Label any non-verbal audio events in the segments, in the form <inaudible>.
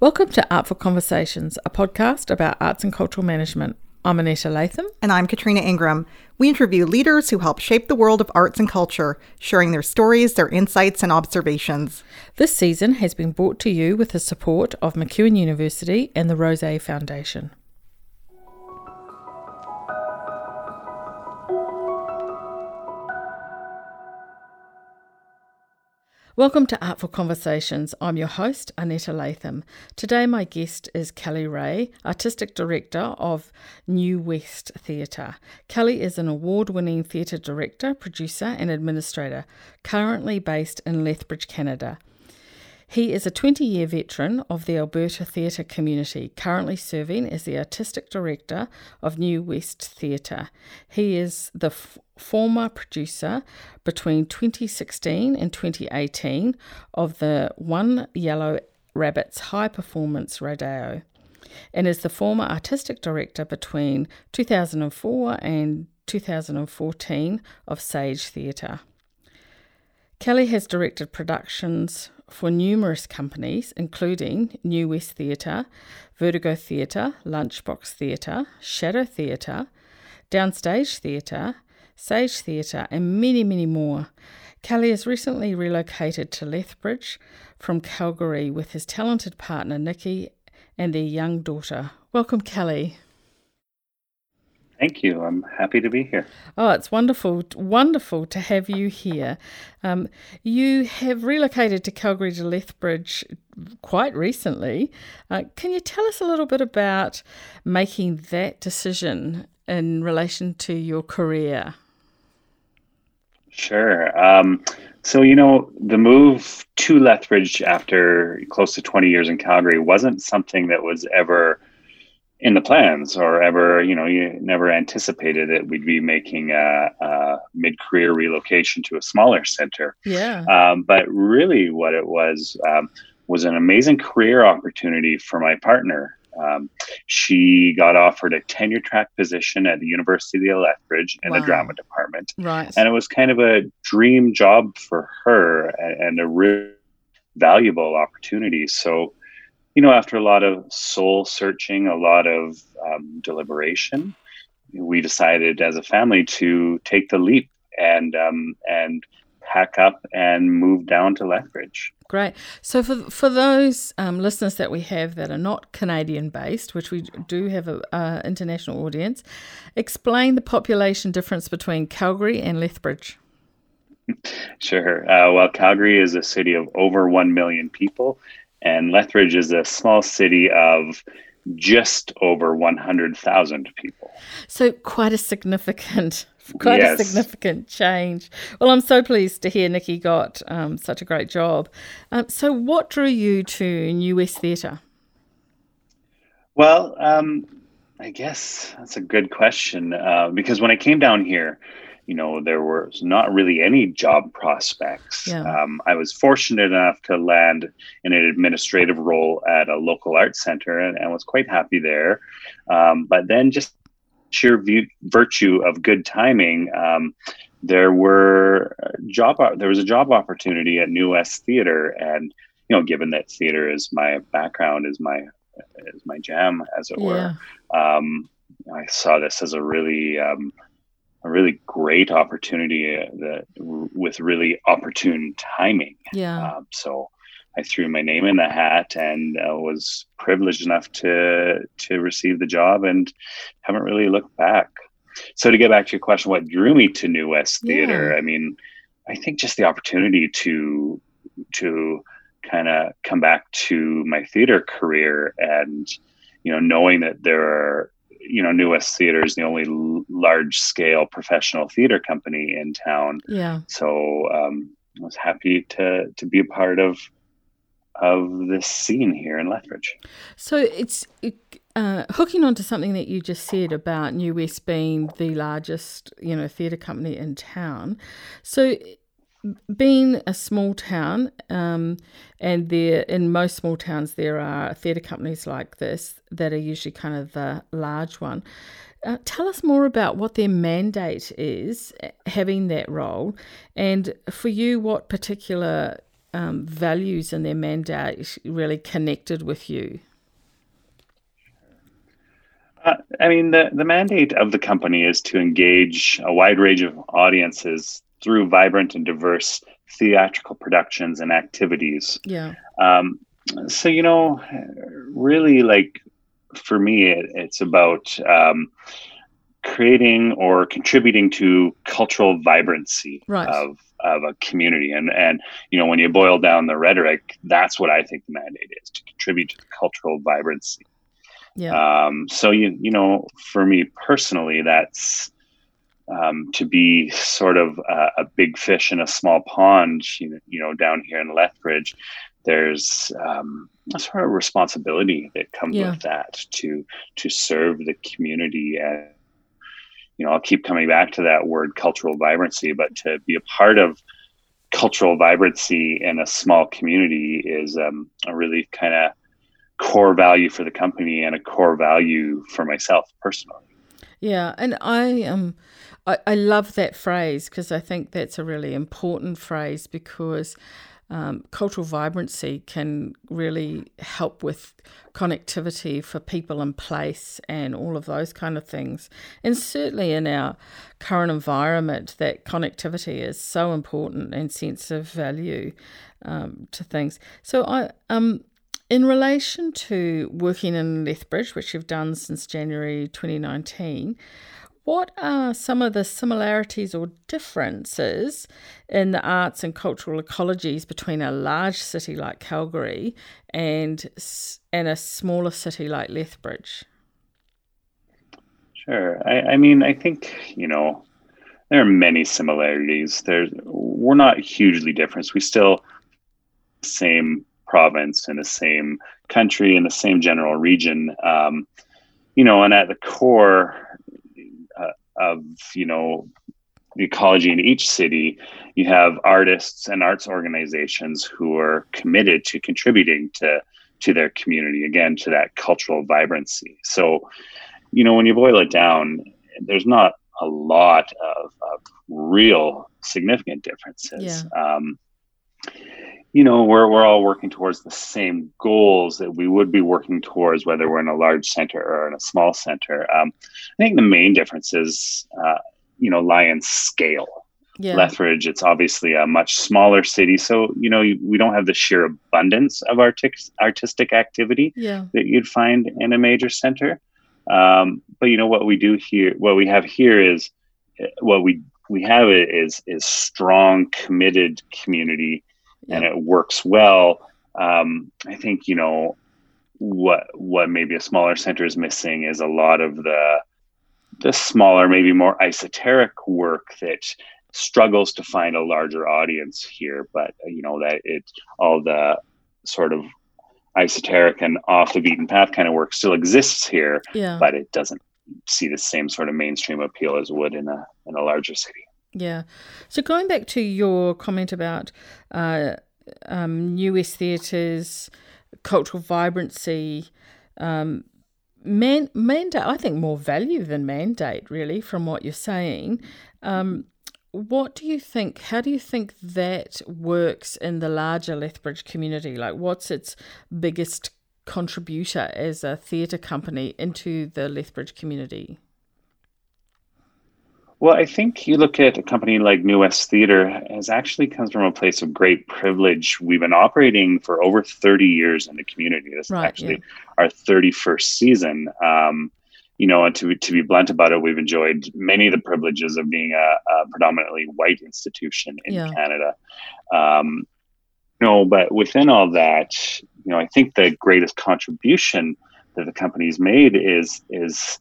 Welcome to Artful Conversations, a podcast about arts and cultural management. I'm Annetta Latham. And I'm Katrina Ingram. We interview leaders who help shape the world of arts and culture, sharing their stories, their insights, and observations. This season has been brought to you with the support of MacEwan University and the Rose Foundation. Welcome to Artful Conversations. I'm your host, Annetta Latham. Today, my guest is Kelly Reay, Artistic Director of New West Theatre. Kelly is an award winning theatre director, producer, and administrator, currently based in Lethbridge, Canada. He is a 20 year veteran of the Alberta theatre community, currently serving as the artistic director of New West Theatre. He is the f- former producer between 2016 and 2018 of the One Yellow Rabbits High Performance Rodeo and is the former artistic director between 2004 and 2014 of Sage Theatre. Kelly has directed productions for numerous companies, including New West Theatre, Vertigo Theatre, Lunchbox Theatre, Shadow Theatre, Downstage Theatre, Sage Theatre, and many, many more. Kelly has recently relocated to Lethbridge from Calgary with his talented partner Nikki and their young daughter. Welcome, Kelly. Thank you. I'm happy to be here. Oh, it's wonderful, wonderful to have you here. Um, you have relocated to Calgary to Lethbridge quite recently. Uh, can you tell us a little bit about making that decision in relation to your career? Sure. Um, so, you know, the move to Lethbridge after close to 20 years in Calgary wasn't something that was ever in the plans or ever you know you never anticipated that we'd be making a, a mid-career relocation to a smaller center yeah um, but really what it was um, was an amazing career opportunity for my partner um, she got offered a tenure track position at the University of Lethbridge in wow. the drama department. Right. And it was kind of a dream job for her and, and a really valuable opportunity. So you know, after a lot of soul searching, a lot of um, deliberation, we decided as a family to take the leap and um, and pack up and move down to Lethbridge. Great. So for for those um, listeners that we have that are not Canadian based, which we do have an international audience, explain the population difference between Calgary and Lethbridge. <laughs> Sure. Uh, well, Calgary is a city of over 1 million people, and Lethbridge is a small city of just over 100,000 people. So quite a significant <laughs> quite yes. a significant change. Well, I'm so pleased to hear Nikki got um, such a great job. Um, so, what drew you to New West Theatre? Well, um, I guess that's a good question uh, because when I came down here, you know, there was not really any job prospects. Yeah. Um, I was fortunate enough to land in an administrative role at a local arts center and, and was quite happy there. Um, but then, just sheer view, virtue of good timing, um, there were job there was a job opportunity at New West Theatre, and you know, given that theater is my background, is my is my jam, as it yeah. were. Um, I saw this as a really um, a really great opportunity uh, that with really opportune timing. Yeah. Um, so I threw my name in the hat and uh, was privileged enough to to receive the job and haven't really looked back. So to get back to your question, what drew me to New West Theatre? Yeah. I mean, I think just the opportunity to to kind of come back to my theater career and you know knowing that there are you know, New West Theatre is the only l- large scale professional theater company in town. Yeah. So um, I was happy to to be a part of of this scene here in Lethbridge. So it's uh, hooking on to something that you just said about New West being the largest, you know, theatre company in town. So being a small town, um, and there in most small towns there are theatre companies like this that are usually kind of the large one. Uh, tell us more about what their mandate is, having that role, and for you, what particular um, values in their mandate really connected with you. Uh, I mean, the, the mandate of the company is to engage a wide range of audiences through vibrant and diverse theatrical productions and activities. Yeah. Um, so, you know, really, like for me, it, it's about um, creating or contributing to cultural vibrancy right. of of a community. And and you know, when you boil down the rhetoric, that's what I think the mandate is to contribute to the cultural vibrancy. Yeah. Um, so you you know, for me personally, that's um, to be sort of a, a, big fish in a small pond. You know, you know, down here in Lethbridge, there's um, a sort of responsibility that comes yeah. with that to to serve the community and you know i'll keep coming back to that word cultural vibrancy but to be a part of cultural vibrancy in a small community is um, a really kind of core value for the company and a core value for myself personally yeah and i um i, I love that phrase because i think that's a really important phrase because um, cultural vibrancy can really help with connectivity for people and place and all of those kind of things. And certainly in our current environment, that connectivity is so important and sense of value um, to things. So I um in relation to working in Lethbridge, which you've done since January 2019, what are some of the similarities or differences in the arts and cultural ecologies between a large city like Calgary and and a smaller city like Lethbridge? Sure. I, I mean, I think you know there are many similarities. There's we're not hugely different. We still same province in the same country in the same general region. Um, you know, and at the core, of you know the ecology in each city, you have artists and arts organizations who are committed to contributing to to their community again to that cultural vibrancy. So, you know, when you boil it down, there's not a lot of, of real significant differences. Yeah. Um, you know, we're, we're all working towards the same goals that we would be working towards, whether we're in a large center or in a small center. Um, I think the main difference is, uh, you know, lie in scale. Yeah. Lethbridge, it's obviously a much smaller city, so you know we don't have the sheer abundance of artic- artistic activity yeah. that you'd find in a major center. Um, but you know what we do here, what we have here is what we we have is is strong, committed community yeah. and it works well. Um, I think you know what what maybe a smaller center is missing is a lot of the the smaller, maybe more esoteric work that struggles to find a larger audience here. But you know that it all the sort of esoteric and off the beaten path kind of work still exists here, yeah. but it doesn't see the same sort of mainstream appeal as would in a in a larger city. Yeah. So going back to your comment about uh, um, West theatres, cultural vibrancy, um, man, mandate, I think more value than mandate, really, from what you're saying. Um, what do you think? How do you think that works in the larger Lethbridge community? Like, what's its biggest contributor as a theatre company into the Lethbridge community? Well, I think you look at a company like New West Theatre has actually comes from a place of great privilege. We've been operating for over 30 years in the community. This right, is actually yeah. our 31st season. Um, you know, and to, to be blunt about it, we've enjoyed many of the privileges of being a, a predominantly white institution in yeah. Canada. Um, you know, but within all that, you know, I think the greatest contribution that the company's made is is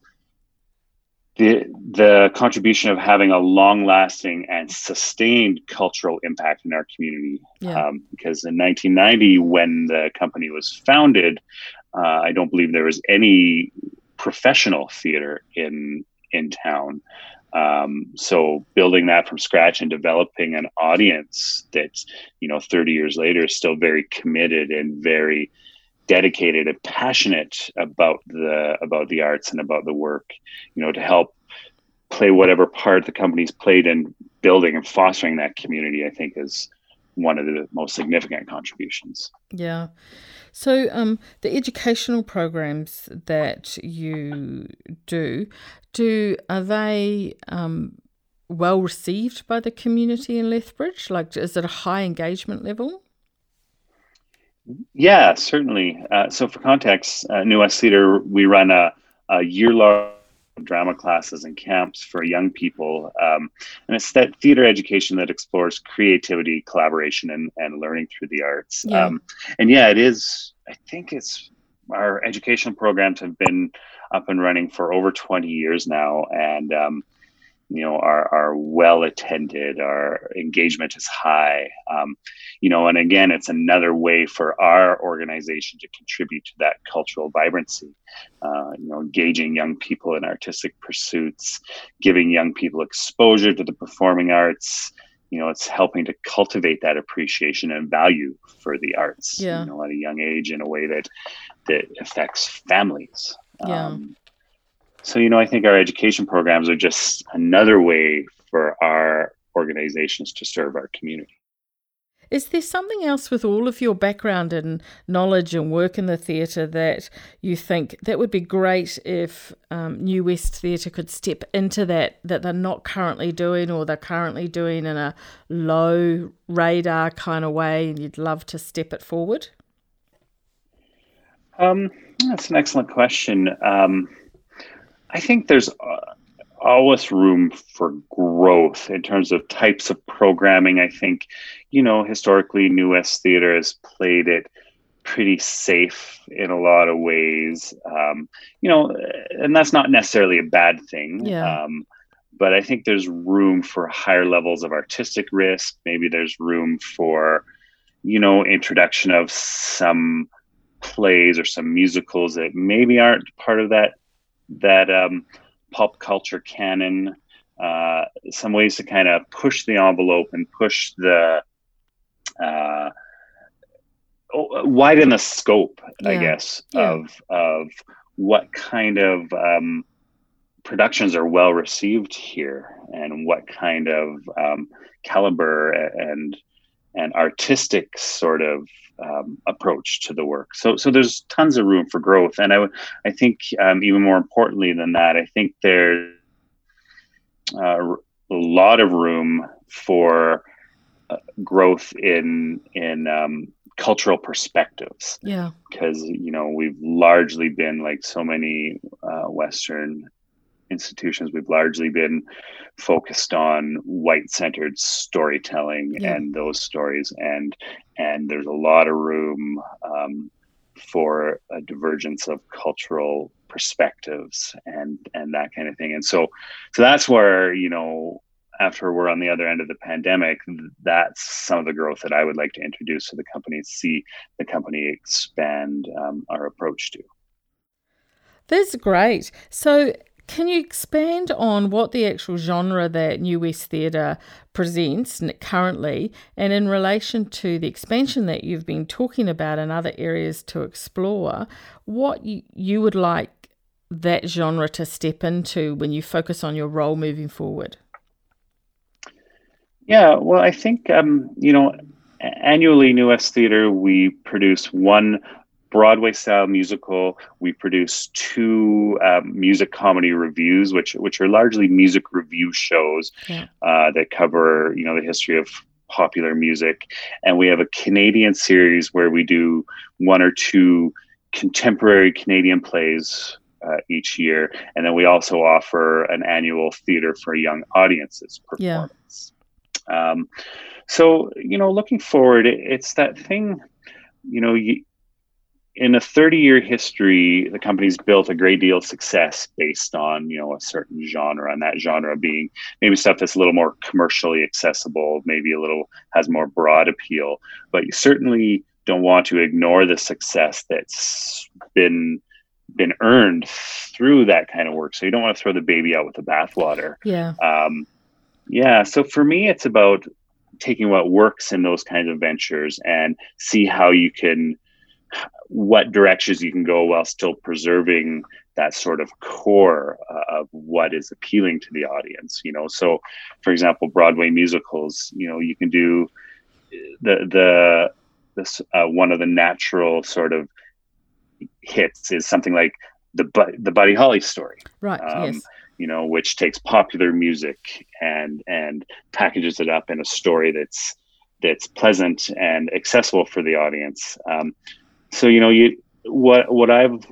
the the contribution of having a long lasting and sustained cultural impact in our community. Yeah. Um, because in 1990, when the company was founded, uh, I don't believe there was any professional theater in in town. Um, so building that from scratch and developing an audience that, you know, 30 years later is still very committed and very dedicated and passionate about the about the arts and about the work, you know, to help play whatever part the company's played in building and fostering that community, I think is one of the most significant contributions. Yeah. So, um, the educational programs that you do, do are they um, well received by the community in Lethbridge? Like, is it a high engagement level? Yeah, certainly. Uh, so, for context, uh, New West Theatre, we run a, a year long drama classes and camps for young people. Um, and it's that theater education that explores creativity, collaboration, and, and learning through the arts. Yeah. Um, and yeah, it is, I think it's our educational programs have been up and running for over 20 years now. And um, you know are are well attended our engagement is high um, you know and again it's another way for our organization to contribute to that cultural vibrancy uh, you know engaging young people in artistic pursuits giving young people exposure to the performing arts you know it's helping to cultivate that appreciation and value for the arts yeah. you know at a young age in a way that that affects families yeah. Um, so, you know, I think our education programs are just another way for our organizations to serve our community. Is there something else with all of your background and knowledge and work in the theatre that you think that would be great if um, New West Theatre could step into that that they're not currently doing or they're currently doing in a low radar kind of way and you'd love to step it forward? Um, that's an excellent question. Um, I think there's uh, always room for growth in terms of types of programming. I think, you know, historically, New West Theatre has played it pretty safe in a lot of ways. Um, you know, and that's not necessarily a bad thing. Yeah. Um, but I think there's room for higher levels of artistic risk. Maybe there's room for, you know, introduction of some plays or some musicals that maybe aren't part of that that um, pop culture canon, uh, some ways to kind of push the envelope and push the uh, widen the scope, yeah. I guess, yeah. of of what kind of um, productions are well received here, and what kind of um, caliber and and artistic sort of um, approach to the work. So, so there's tons of room for growth, and I, I think um, even more importantly than that, I think there's uh, a lot of room for uh, growth in in um, cultural perspectives. Yeah, because you know we've largely been like so many uh, Western institutions, we've largely been focused on white centered storytelling yeah. and those stories and and there's a lot of room um, for a divergence of cultural perspectives and and that kind of thing. And so so that's where you know after we're on the other end of the pandemic that's some of the growth that i would like to introduce to the company see the company expand um, our approach to. That's great. So can you expand on what the actual genre that New West Theatre presents currently, and in relation to the expansion that you've been talking about and other areas to explore, what you, would like that genre to step into when you focus on your role moving forward? Yeah, well, I think, um, you know, annually, New West Theatre, we produce one Broadway style musical. We produce two um, music comedy revues, which which are largely music revue shows yeah. uh, that cover you know the history of popular music, and we have a Canadian series where we do one or two contemporary Canadian plays uh, each year, and then we also offer an annual theater for young audiences performance. Yeah. Um, so you know, looking forward, it's that thing. You know, you, in a 30 year history, the company's built a great deal of success based on, you know, a certain genre and that genre being maybe stuff that's a little more commercially accessible, maybe a little has more broad appeal, but you certainly don't want to ignore the success that's been been earned through that kind of work. So you don't want to throw the baby out with the bathwater. Yeah. Um, yeah. So for me, it's about taking what works in those kinds of ventures and see how you can, what directions you can go while still preserving that sort of core uh, of what is appealing to the audience. You know, so for example, Broadway musicals. You know, you can do the the this uh, one of the natural sort of hits is something like the the Buddy Holly story, right? Um, yes. You know, which takes popular music and and packages it up in a story that's that's pleasant and accessible for the audience. Um, so you know, you what what I've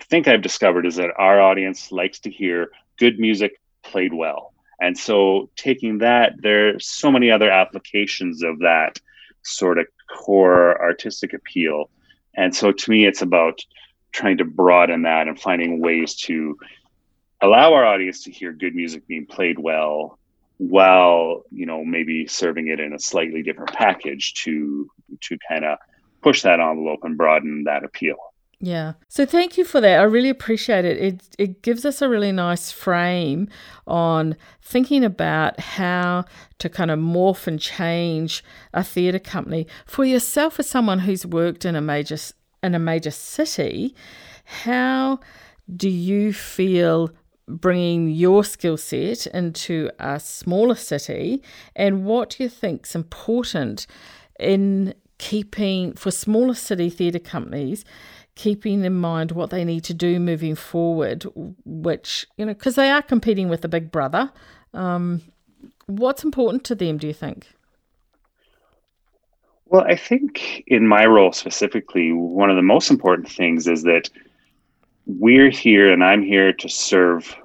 think I've discovered is that our audience likes to hear good music played well. And so taking that, there's so many other applications of that sort of core artistic appeal. And so to me, it's about trying to broaden that and finding ways to allow our audience to hear good music being played well while you know maybe serving it in a slightly different package to to kind of push that envelope and broaden that appeal yeah. So thank you for that. I really appreciate it. It it gives us a really nice frame on thinking about how to kind of morph and change a theatre company for yourself as someone who's worked in a major in a major city. How do you feel bringing your skill set into a smaller city, and what do you think's important in keeping for smaller city theatre companies? keeping in mind what they need to do moving forward, which, you know, because they are competing with the big brother. Um, what's important to them, do you think? Well, I think in my role specifically, one of the most important things is that we're here and I'm here to serve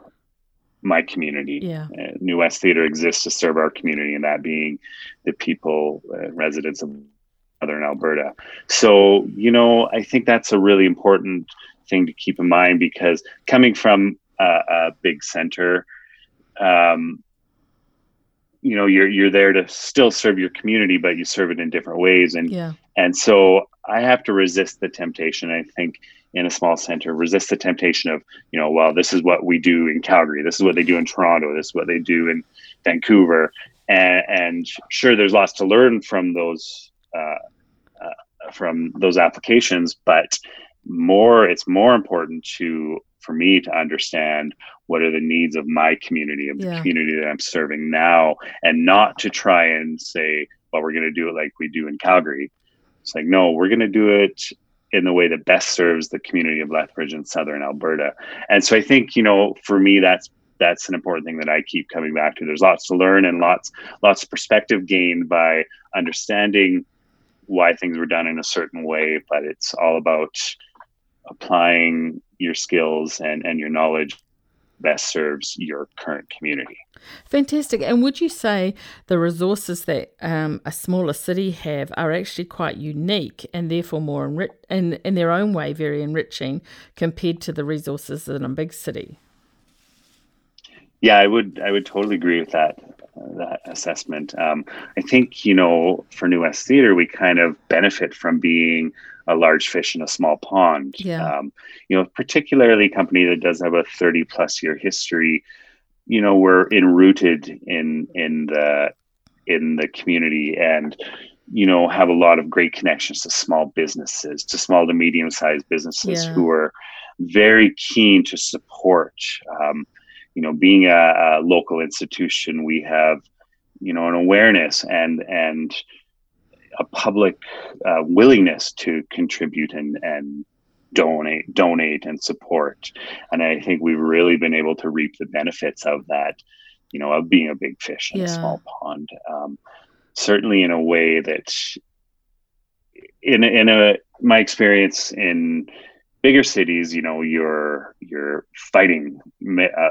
my community. Yeah. Uh, New West Theatre exists to serve our community, and that being the people, uh, residents of Southern Alberta. So, you know, I think that's a really important thing to keep in mind because coming from a, a big center, um, you know, you're you're there to still serve your community, but you serve it in different ways, and yeah. and so I have to resist the temptation. I think in a small center, resist the temptation of you know, well, this is what we do in Calgary, this is what they do in Toronto, this is what they do in Vancouver, and, and sure, there's lots to learn from those uh, from those applications but more it's more important to for me to understand what are the needs of my community of yeah. the community that i'm serving now and not to try and say well we're going to do it like we do in calgary it's like no we're going to do it in the way that best serves the community of lethbridge and southern alberta and so i think you know for me that's that's an important thing that I keep coming back to. There's lots to learn and lots lots of perspective gained by understanding why things were done in a certain way, but it's all about applying your skills and, and your knowledge best serves your current community. Fantastic. And would you say the resources that um, a smaller city have are actually quite unique and therefore more enrich in, in their own way very enriching compared to the resources in a big city? Yeah, I would I would totally agree with that that assessment. Um, I think you know for New West Theatre we kind of benefit from being a large fish in a small pond. Yeah. Um, you know, particularly a company that does have a thirty plus year history. You know, we're enrooted in in the in the community and you know have a lot of great connections to small businesses to small to medium sized businesses yeah. who are very keen to support um, you know, being a, a local institution, we have, you know, an awareness and and a public uh, willingness to contribute and and donate donate and support and i think we've really been able to reap the benefits of that you know of being a big fish in yeah. a small pond um, certainly in a way that in in a my experience in bigger cities you know you're you're fighting uh,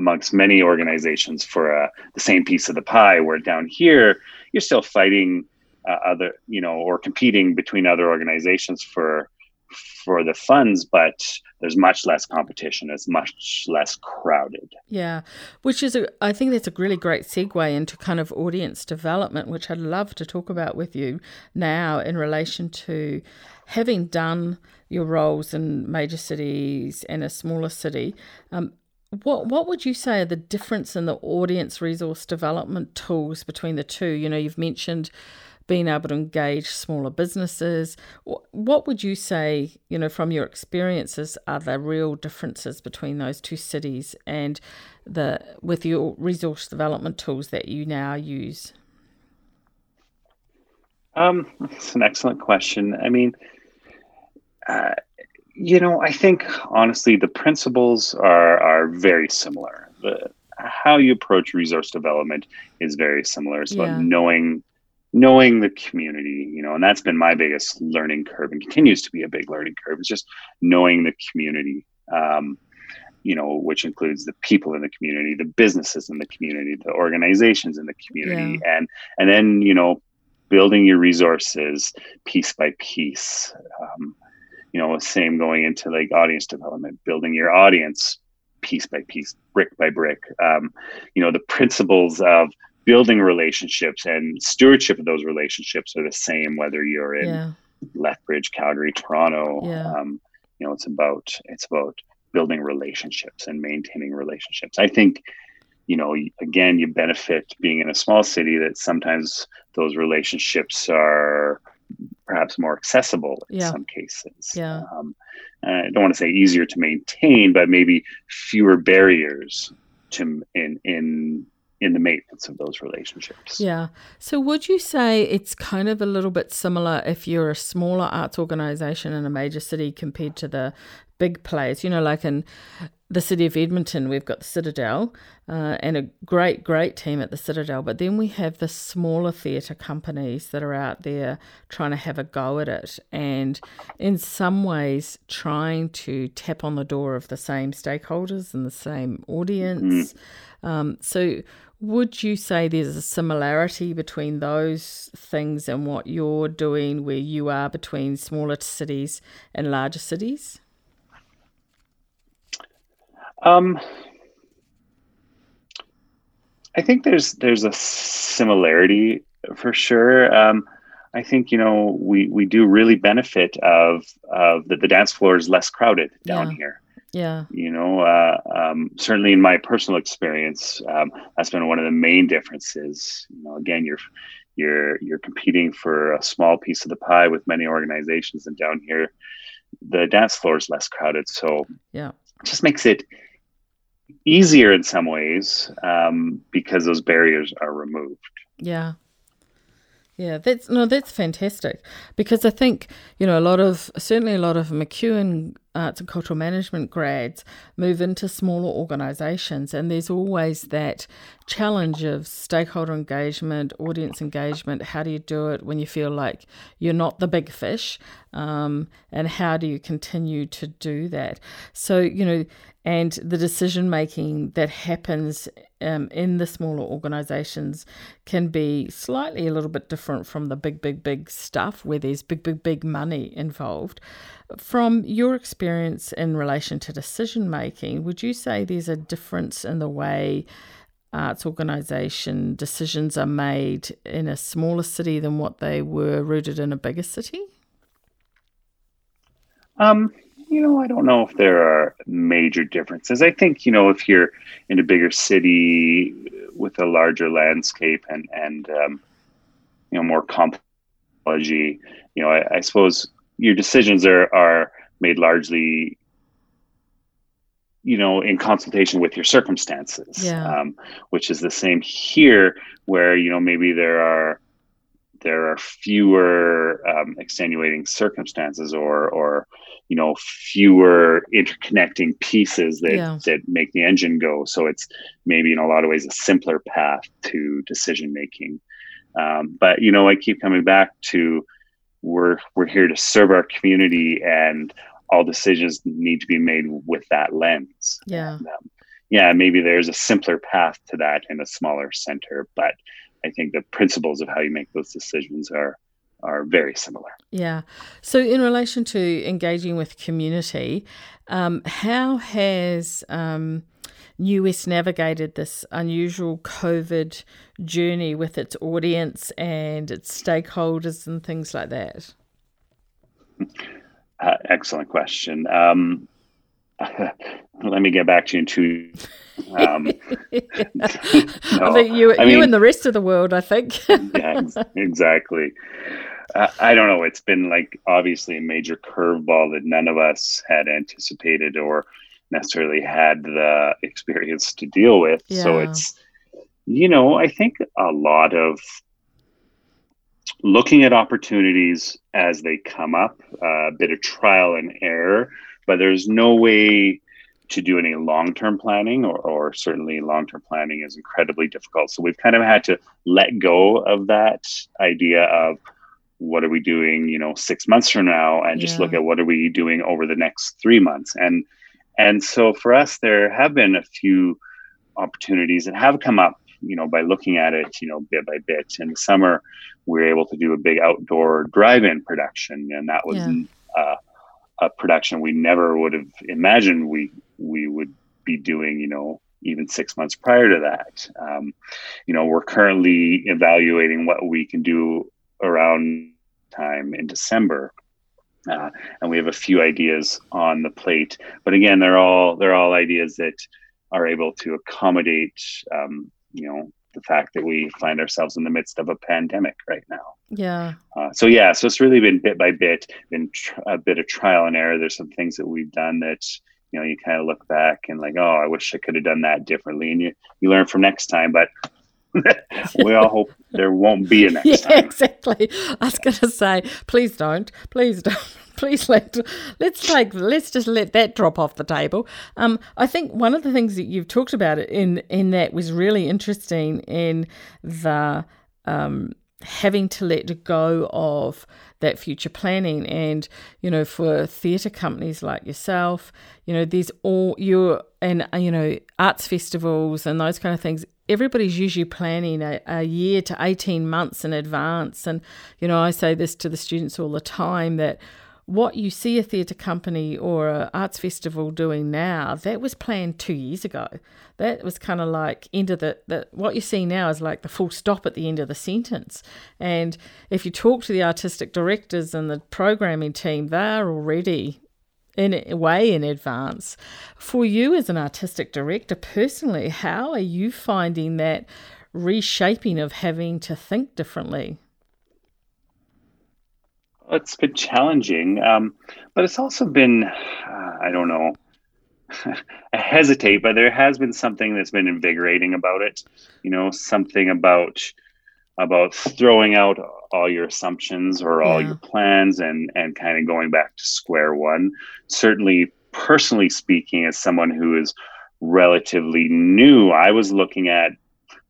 amongst many organizations for uh, the same piece of the pie. Where down here, you're still fighting uh, other, you know, or competing between other organizations for for the funds, but there's much less competition. It's much less crowded. Yeah, which is, a, I think that's a really great segue into kind of audience development, which I'd love to talk about with you now in relation to having done your roles in major cities and a smaller city. Um, what what would you say are the difference in the audience resource development tools between the two? You know, you've mentioned being able to engage smaller businesses. What would you say, you know, from your experiences, are the real differences between those two cities and the with your resource development tools that you now use? Um, that's an excellent question. I mean, uh, you know, I think honestly, the principles are are very similar. The how you approach resource development is very similar. It's yeah. about knowing knowing the community, you know, and that's been my biggest learning curve and continues to be a big learning curve. It's just knowing the community, um, you know, which includes the people in the community, the businesses in the community, the organizations in the community, yeah. and and then you know, building your resources piece by piece. Um, you know, same going into like audience development, building your audience piece by piece, brick by brick. Um, you know, the principles of building relationships and stewardship of those relationships are the same whether you're in yeah. Lethbridge, Calgary, Toronto. Yeah. Um, you know, it's about it's about building relationships and maintaining relationships. I think, you know, again, you benefit being in a small city that sometimes those relationships are perhaps more accessible in yeah. some cases. Yeah. Um, I don't want to say easier to maintain, but maybe fewer barriers to in in in the maintenance of those relationships. Yeah. So would you say it's kind of a little bit similar if you're a smaller arts organization in a major city compared to the big players? You know, like in the city of Edmonton, we've got the Citadel uh, and a great, great team at the Citadel. But then we have the smaller theatre companies that are out there trying to have a go at it and, in some ways, trying to tap on the door of the same stakeholders and the same audience. Mm. Um, so, would you say there's a similarity between those things and what you're doing where you are between smaller cities and larger cities? Um, I think there's there's a similarity for sure. Um, I think you know we we do really benefit of of that the dance floor is less crowded down yeah. here. Yeah. You know, uh, um, certainly in my personal experience, um, that's been one of the main differences. You know, again, you're you're you're competing for a small piece of the pie with many organizations, and down here, the dance floor is less crowded. So yeah, it just makes it easier in some ways um, because those barriers are removed. Yeah. Yeah, that's no, that's fantastic because I think you know a lot of certainly a lot of MacEwan arts and cultural management grads move into smaller organisations, and there's always that challenge of stakeholder engagement, audience engagement. How do you do it when you feel like you're not the big fish, um, and how do you continue to do that? So you know, and the decision making that happens um, in the smaller organizations can be slightly a little bit different from the big, big, big stuff where there's big, big, big money involved. From your experience in relation to decision making, would you say there's a difference in the way arts organization decisions are made in a smaller city than what they were rooted in a bigger city? Um, you know, I don't know if there are major differences. I think, you know, if you're in a bigger city with a larger landscape and, and um, you know, more complex, you know, I, I suppose your decisions are, are made largely you know in consultation with your circumstances yeah. um, which is the same here where you know maybe there are there are fewer um, extenuating circumstances or or you know fewer interconnecting pieces that yeah. that make the engine go so it's maybe in a lot of ways a simpler path to decision making um, but you know i keep coming back to we're we're here to serve our community and all decisions need to be made with that lens yeah and, um, yeah maybe there's a simpler path to that in a smaller center but I think the principles of how you make those decisions are are very similar. Yeah. So, in relation to engaging with community, um, how has um, West navigated this unusual COVID journey with its audience and its stakeholders and things like that? Uh, excellent question. Um, <laughs> let me get back to you in two. Um, <laughs> no, I think you, I you mean, and the rest of the world. I think. <laughs> yeah, exactly. Uh, I don't know. It's been like obviously a major curveball that none of us had anticipated or necessarily had the experience to deal with. Yeah. So it's, you know, I think a lot of looking at opportunities as they come up, uh, a bit of trial and error, but there's no way to do any long-term planning or, or certainly long-term planning is incredibly difficult so we've kind of had to let go of that idea of what are we doing you know six months from now and just yeah. look at what are we doing over the next three months and and so for us there have been a few opportunities that have come up you know by looking at it you know bit by bit. In the summer we were able to do a big outdoor drive-in production and that was yeah. uh, a production we never would have imagined we we would be doing you know even six months prior to that. Um, you know we're currently evaluating what we can do around time in december uh, and we have a few ideas on the plate but again they're all they're all ideas that are able to accommodate um, you know the fact that we find ourselves in the midst of a pandemic right now. Yeah. Uh, so yeah, so it's really been bit by bit, been tr- a bit of trial and error. There's some things that we've done that you know you kind of look back and like, oh, I wish I could have done that differently, and you you learn from next time. But <laughs> we all hope there won't be a <laughs> next yeah, time. Exactly. I was going to say, please don't, please don't <laughs> please let let's take let's just let that drop off the table. Um, I think one of the things that you've talked about in in that was really interesting in the um, having to let go of that future planning. And you know for theatre companies like yourself you know there's all your and you know arts festivals and those kind of things. Everybody's usually planning a, a year to 18 months in advance. And you know i say this to the students all the time that what you see a theatre company or an arts festival doing now, that was planned two years ago. That was kind of like end of the, the what you see now is like the full stop at the end of the sentence. And if you talk to the artistic directors and the programming team, they're already in way in advance. For you as an artistic director personally, how are you finding that reshaping of having to think differently? It's been challenging, um, but it's also been, uh, I don't know, <laughs> I hesitate, but there has been something that's been invigorating about it. You know, something about about throwing out all your assumptions or all yeah. your plans and and kind of going back to square one. Certainly, personally speaking, as someone who is relatively new, I was looking at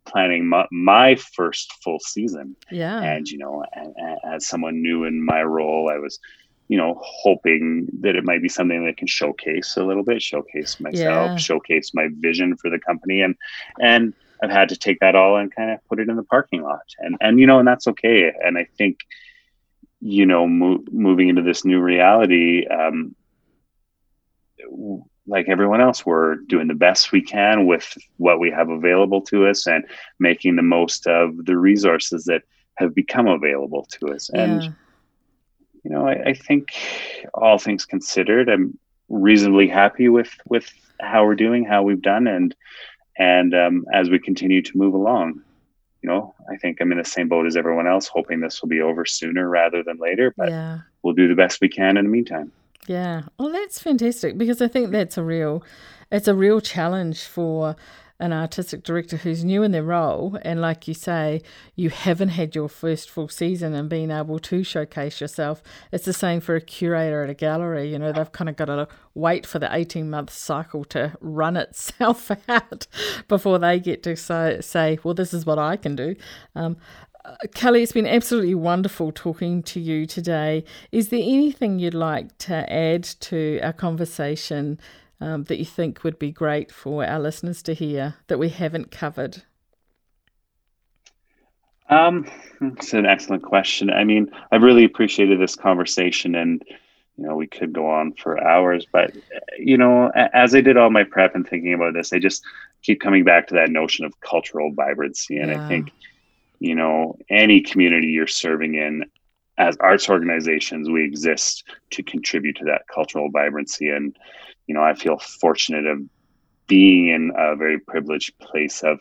planning my, my, first full season. Yeah. And, you know, as someone new in my role, I was, you know, hoping that it might be something that can showcase a little bit, showcase myself, yeah. showcase my vision for the company. And, and I've had to take that all and kind of put it in the parking lot. And, and, you know, and that's okay. And I think, you know, mo- moving into this new reality, um, like everyone else, we're doing the best we can with what we have available to us and making the most of the resources that have become available to us. Yeah. And, you know, I, I, think all things considered, I'm reasonably happy with, with how we're doing, how we've done. And, and um, as we continue to move along, you know, I think I'm in the same boat as everyone else, hoping this will be over sooner rather than later, but yeah. we'll do the best we can in the meantime. Yeah. Well, that's fantastic because I think that's a real, it's a real challenge for an artistic director who's new in their role. And like you say, you haven't had your first full season and being able to showcase yourself. It's the same for a curator at a gallery. You know, they've kind of got to wait for the 18 month cycle to run itself <laughs> out before they get to say, say well, this is what I can do. Um, Kelly, it's been absolutely wonderful talking to you today. Is there anything you'd like to add to our conversation um, that you think would be great for our listeners to hear that we haven't covered? Um, it's an excellent question. I mean, I really appreciated this conversation, and you know, we could go on for hours. But you know, as I did all my prep and thinking about this, I just keep coming back to that notion of cultural vibrancy, and yeah. I think you know, any community you're serving in, as arts organizations, we exist to contribute to that cultural vibrancy, and you know, I feel fortunate of being in a very privileged place of,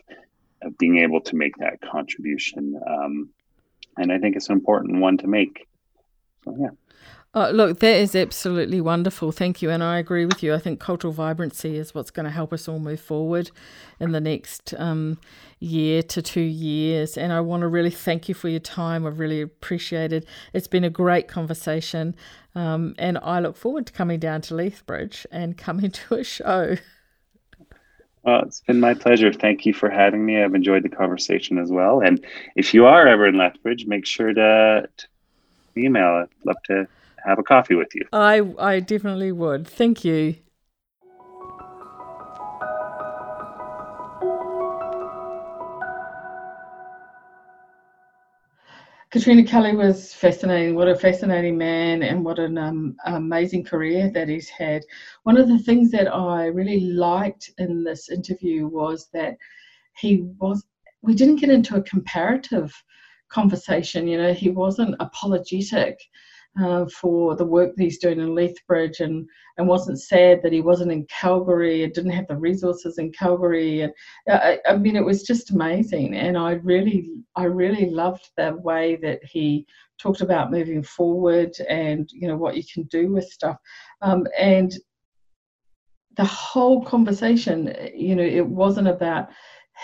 of being able to make that contribution. Um, and I think it's an important one to make. So, yeah. Uh, look, that is absolutely wonderful. Thank you. And I agree with you. I think cultural vibrancy is what's going to help us all move forward in the next um, year to two years. And I want to really thank you for your time. I've really appreciated it. It's been a great conversation. Um, and I look forward to coming down to Lethbridge and coming <laughs> to a show. Well, it's been my pleasure. Thank you for having me. I've enjoyed the conversation as well. And if you are ever in Lethbridge, make sure to, to email. I'd love to have a coffee with you. I I definitely would. Thank you. Katrina Kelly was fascinating. What a fascinating man, and what an um, amazing career that he's had. One of the things that I really liked in this interview was that he was. We didn't get into a comparative conversation. You know, he wasn't apologetic uh, for the work that he's doing in Lethbridge and, and wasn't sad that he wasn't in Calgary and didn't have the resources in Calgary. And uh, I, I mean, it was just amazing. And I really, I really loved the way that he talked about moving forward and, you know, what you can do with stuff. Um, and the whole conversation, you know, it wasn't about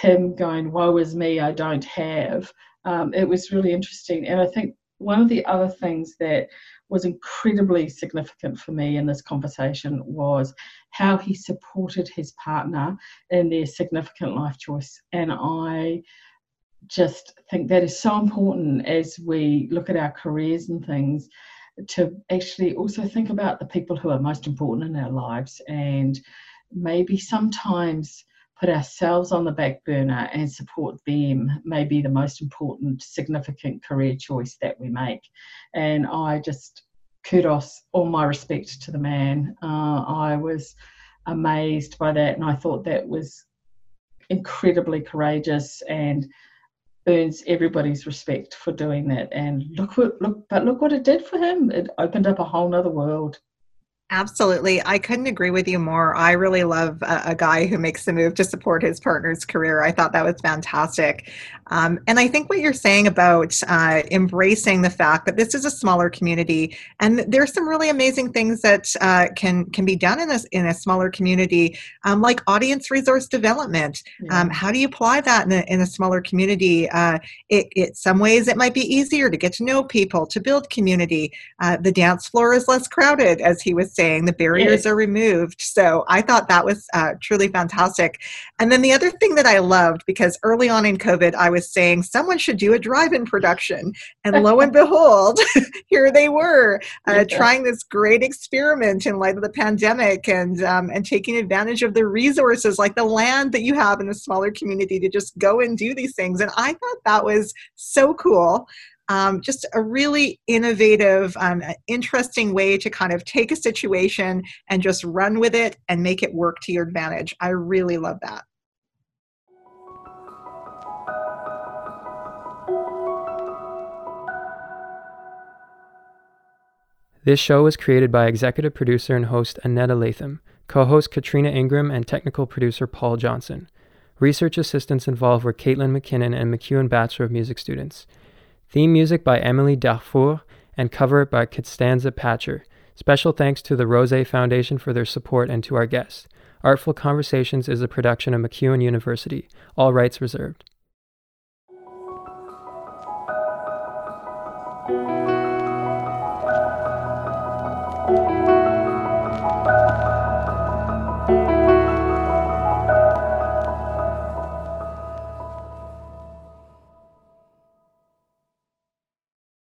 him going, woe is me, I don't have. Um, it was really interesting. And I think one of the other things that was incredibly significant for me in this conversation was how he supported his partner in their significant life choice. And I just think that is so important as we look at our careers and things to actually also think about the people who are most important in our lives and maybe sometimes put ourselves on the back burner and support them may be the most important, significant career choice that we make. And I just kudos, all my respect to the man. Uh, I was amazed by that, and I thought that was incredibly courageous and earns everybody's respect for doing that. And look what look, but look what it did for him. It opened up a whole nother world. Absolutely. I couldn't agree with you more. I really love a, a, guy who makes the move to support his partner's career. I thought that was fantastic. Um, and I think what you're saying about uh, embracing the fact that this is a smaller community and there's some really amazing things that uh, can can be done in, this, in a smaller community, um, like audience resource development. Yeah. Um, how do you apply that in a, in a smaller community? Uh, it, it, some ways it might be easier to get to know people, to build community. Uh, the dance floor is less crowded, as he was saying the barriers are removed. So i thought that was uh, truly fantastic. And then the other thing that i loved because early on in covid i was saying someone should do a drive-in production. And lo and <laughs> behold <laughs> here they were uh, trying this great experiment in light of the pandemic and um, and taking advantage of the resources like the land that you have in a smaller community to just go and do these things. And i thought that was so cool um, just a really innovative, um, interesting way to kind of take a situation and just run with it and make it work to your advantage. I really love that. This show was created by executive producer and host Annetta Latham, co host Katrina Ingram, and technical producer Paul Johnson. Research assistants involved were Caitlin McKinnon and MacEwan Bachelor of Music students. Theme music by Emily Darfour and cover by Constanza Patcher. Special thanks to the Rose Foundation for their support and to our guests. Artful Conversations is a production of MacEwan University. All rights reserved.